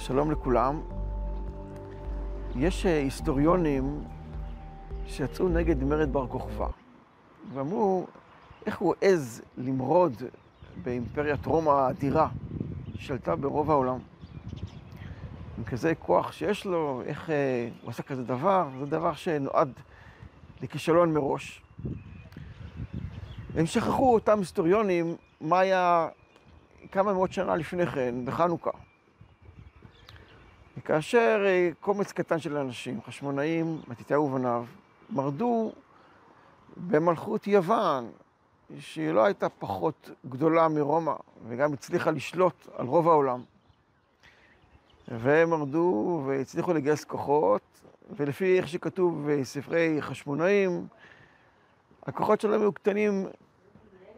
שלום לכולם. יש אה, היסטוריונים שיצאו נגד מרד בר כוכבא, ואמרו איך הוא העז למרוד באימפריית רומא האדירה, שלטה ברוב העולם. עם כזה כוח שיש לו, איך אה, הוא עשה כזה דבר, זה דבר שנועד לכישלון מראש. הם שכחו, אותם היסטוריונים, מה היה כמה מאות שנה לפני כן, בחנוכה. וכאשר אה, קומץ קטן של אנשים, חשמונאים, מתתיהו ובניו, מרדו במלכות יוון, שהיא לא הייתה פחות גדולה מרומא, וגם הצליחה לשלוט על רוב העולם. והם מרדו והצליחו לגייס כוחות, ולפי איך שכתוב בספרי חשמונאים, הכוחות שלהם היו קטנים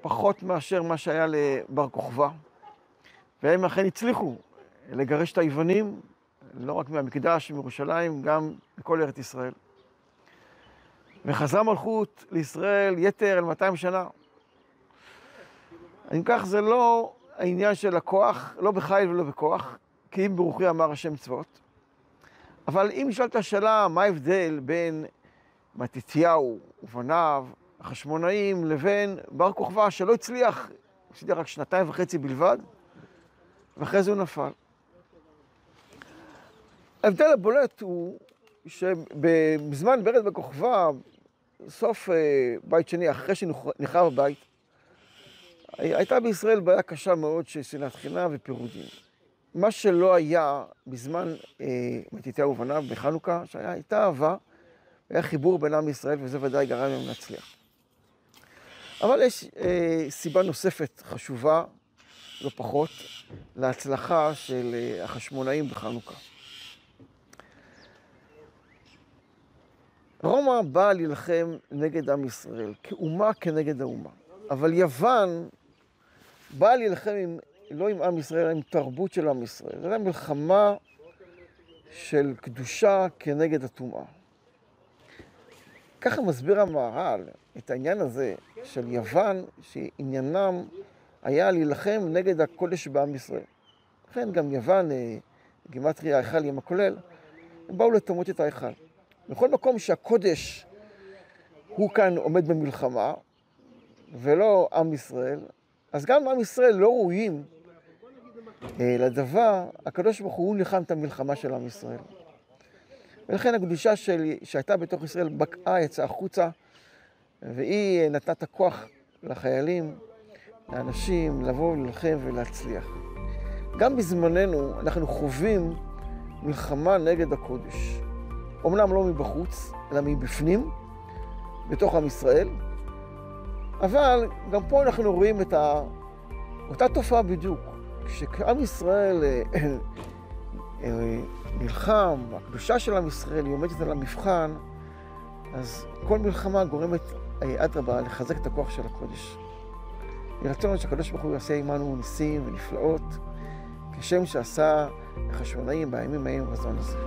פחות מאשר מה שהיה לבר כוכבא. והם אכן הצליחו לגרש את היוונים, לא רק מהמקדש, מירושלים, גם מכל ארץ ישראל. וחזרה מלכות לישראל יתר אל 200 שנה. אם כך, זה לא העניין של הכוח, לא בחיל ולא בכוח, כי אם ברוכי אמר השם צבאות. אבל אם נשאלת השאלה, מה ההבדל בין מתתיהו ובניו, החשמונאים, לבין בר כוכבא, שלא הצליח, הצליח רק שנתיים וחצי בלבד, ואחרי זה הוא נפל. ההבדל הבולט הוא שבזמן ברד בכוכבא, סוף אה, בית שני, אחרי שנחרב הבית, הייתה בישראל בעיה קשה מאוד של שנאת חינם ופירודים. מה שלא היה בזמן אה, מתתיהו ובניו בחנוכה, שהייתה אהבה, היה חיבור בין עם ישראל, וזה ודאי גרם להם להצליח. אבל יש אה, סיבה נוספת חשובה, לא פחות, להצלחה של אה, החשמונאים בחנוכה. רומא באה להילחם נגד עם ישראל, כאומה כנגד האומה. אבל יוון באה להילחם עם, לא עם עם ישראל, אלא עם תרבות של עם ישראל. זו הייתה מלחמה של קדושה כנגד הטומאה. ככה מסביר המהר"ל את העניין הזה של יוון, שעניינם היה להילחם נגד הקודש בעם ישראל. לכן גם יוון, אה, גימטריה ההיכל ים הכולל, הם באו לטמות את ההיכל. בכל מקום שהקודש הוא כאן עומד במלחמה, ולא עם ישראל, אז גם עם ישראל לא ראויים אה, לדבר, הקדוש ברוך הוא נלחם את המלחמה של עם ישראל. ולכן הקדושה של, שהייתה בתוך ישראל בקעה, יצאה החוצה, והיא נתנה את הכוח לחיילים, לאנשים, לבוא ולהילחם ולהצליח. גם בזמננו אנחנו חווים מלחמה נגד הקודש. אומנם לא מבחוץ, אלא מבפנים, בתוך עם ישראל, אבל גם פה אנחנו רואים את ה... אותה תופעה בדיוק. כשעם ישראל אה, אה, נלחם, הקדושה של עם ישראל היא עומדת על המבחן, אז כל מלחמה גורמת, אה, אדרבה, לחזק את הכוח של הקודש. יהי רצון שהקדוש ברוך הוא יעשה עמנו ניסים ונפלאות, כשם שעשה לחשמונאים בימים ההם ובזמן הזה.